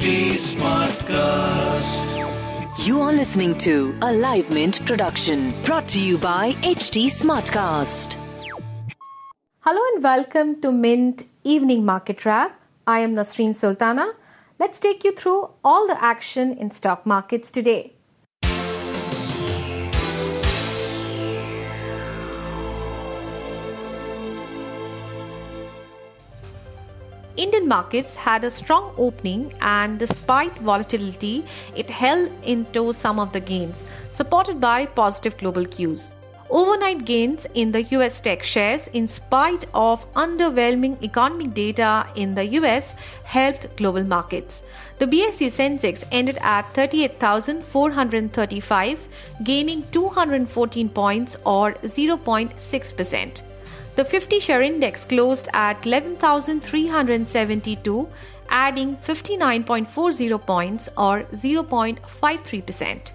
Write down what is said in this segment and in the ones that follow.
HT Smartcast. You are listening to a Live Mint production brought to you by HT Smartcast. Hello and welcome to Mint Evening Market Wrap. I am Nasreen Sultana. Let's take you through all the action in stock markets today. Indian markets had a strong opening and despite volatility, it held into some of the gains, supported by positive global cues. Overnight gains in the US tech shares, in spite of underwhelming economic data in the US, helped global markets. The BSE Sensex ended at 38,435, gaining 214 points or 0.6%. The 50 share index closed at 11,372, adding 59.40 points or 0.53%.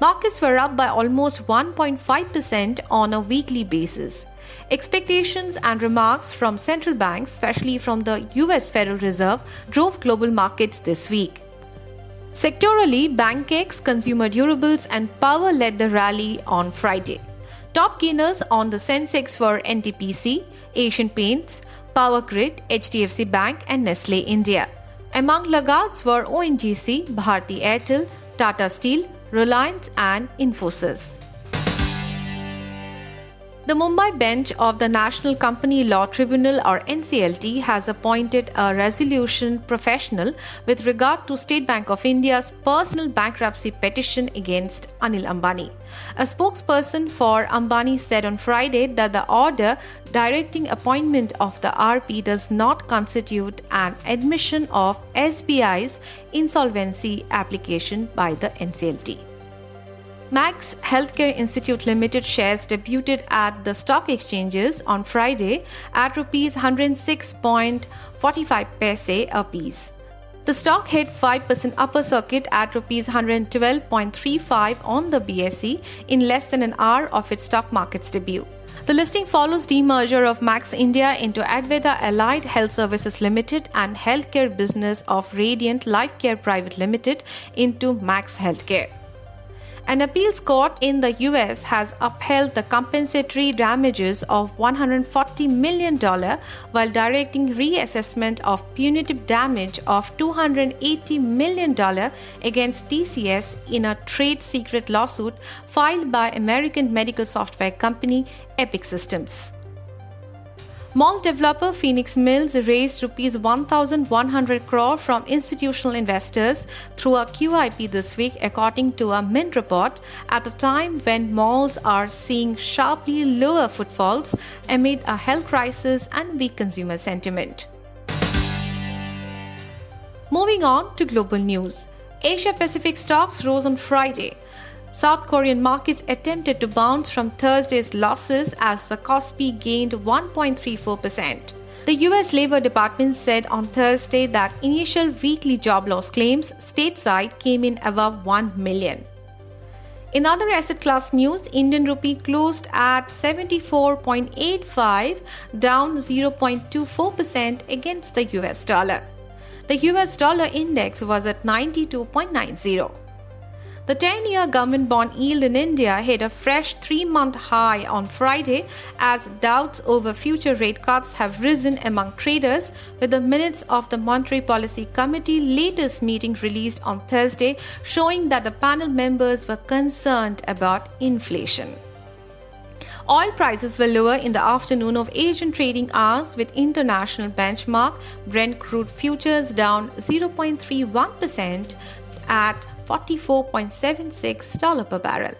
Markets were up by almost 1.5% on a weekly basis. Expectations and remarks from central banks, especially from the US Federal Reserve, drove global markets this week. Sectorally, banks, consumer durables, and power led the rally on Friday. Top gainers on the Sensex were NTPC, Asian Paints, Power Grid, HDFC Bank, and Nestle India. Among laggards were ONGC, Bharti Airtel, Tata Steel, Reliance, and Infosys. The Mumbai bench of the National Company Law Tribunal or NCLT has appointed a resolution professional with regard to State Bank of India's personal bankruptcy petition against Anil Ambani. A spokesperson for Ambani said on Friday that the order directing appointment of the RP does not constitute an admission of SBI's insolvency application by the NCLT. Max Healthcare Institute Limited shares debuted at the stock exchanges on Friday at rupees 106.45 paise a piece. The stock hit 5% upper circuit at rupees 112.35 on the BSE in less than an hour of its stock market's debut. The listing follows demerger of Max India into Advaita Allied Health Services Limited and healthcare business of Radiant Life Care Private Limited into Max Healthcare. An appeals court in the US has upheld the compensatory damages of $140 million while directing reassessment of punitive damage of $280 million against TCS in a trade secret lawsuit filed by American medical software company Epic Systems. Mall developer Phoenix Mills raised rupees 1100 crore from institutional investors through a QIP this week according to a Mint report at a time when malls are seeing sharply lower footfalls amid a health crisis and weak consumer sentiment. Moving on to global news. Asia Pacific stocks rose on Friday South Korean markets attempted to bounce from Thursday's losses as the Kospi gained 1.34%. The US Labor Department said on Thursday that initial weekly job loss claims stateside came in above 1 million. In other asset class news, Indian rupee closed at 74.85, down 0.24% against the US dollar. The US dollar index was at 92.90. The 10 year government bond yield in India hit a fresh three month high on Friday as doubts over future rate cuts have risen among traders, with the minutes of the Monetary Policy Committee latest meeting released on Thursday showing that the panel members were concerned about inflation. Oil prices were lower in the afternoon of Asian trading hours with international benchmark Brent crude futures down 0.31% at $44.76 per barrel.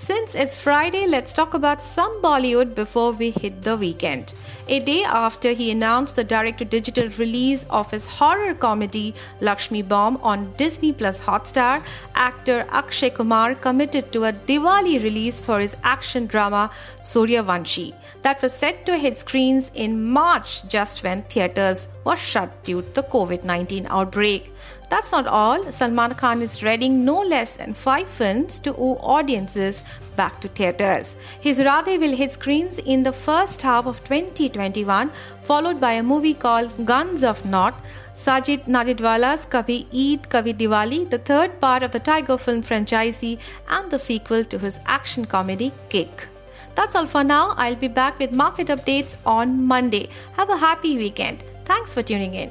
Since it's Friday, let's talk about some Bollywood before we hit the weekend. A day after he announced the direct to digital release of his horror comedy Laxmmi Bomb on Disney Plus Hotstar, actor Akshay Kumar committed to a Diwali release for his action drama Sooryavanshi that was set to hit screens in March just when theaters were shut due to the COVID 19 outbreak. That's not all. Salman Khan is readying no less than five films to woo audiences back to theatres. His Radhe will hit screens in the first half of 2021, followed by a movie called Guns of Naught, Sajid Nadiadwala's Kabhi Eid Kabhi Diwali, the third part of the Tiger film franchise, and the sequel to his action comedy Kick. That's all for now. I'll be back with market updates on Monday. Have a happy weekend. Thanks for tuning in.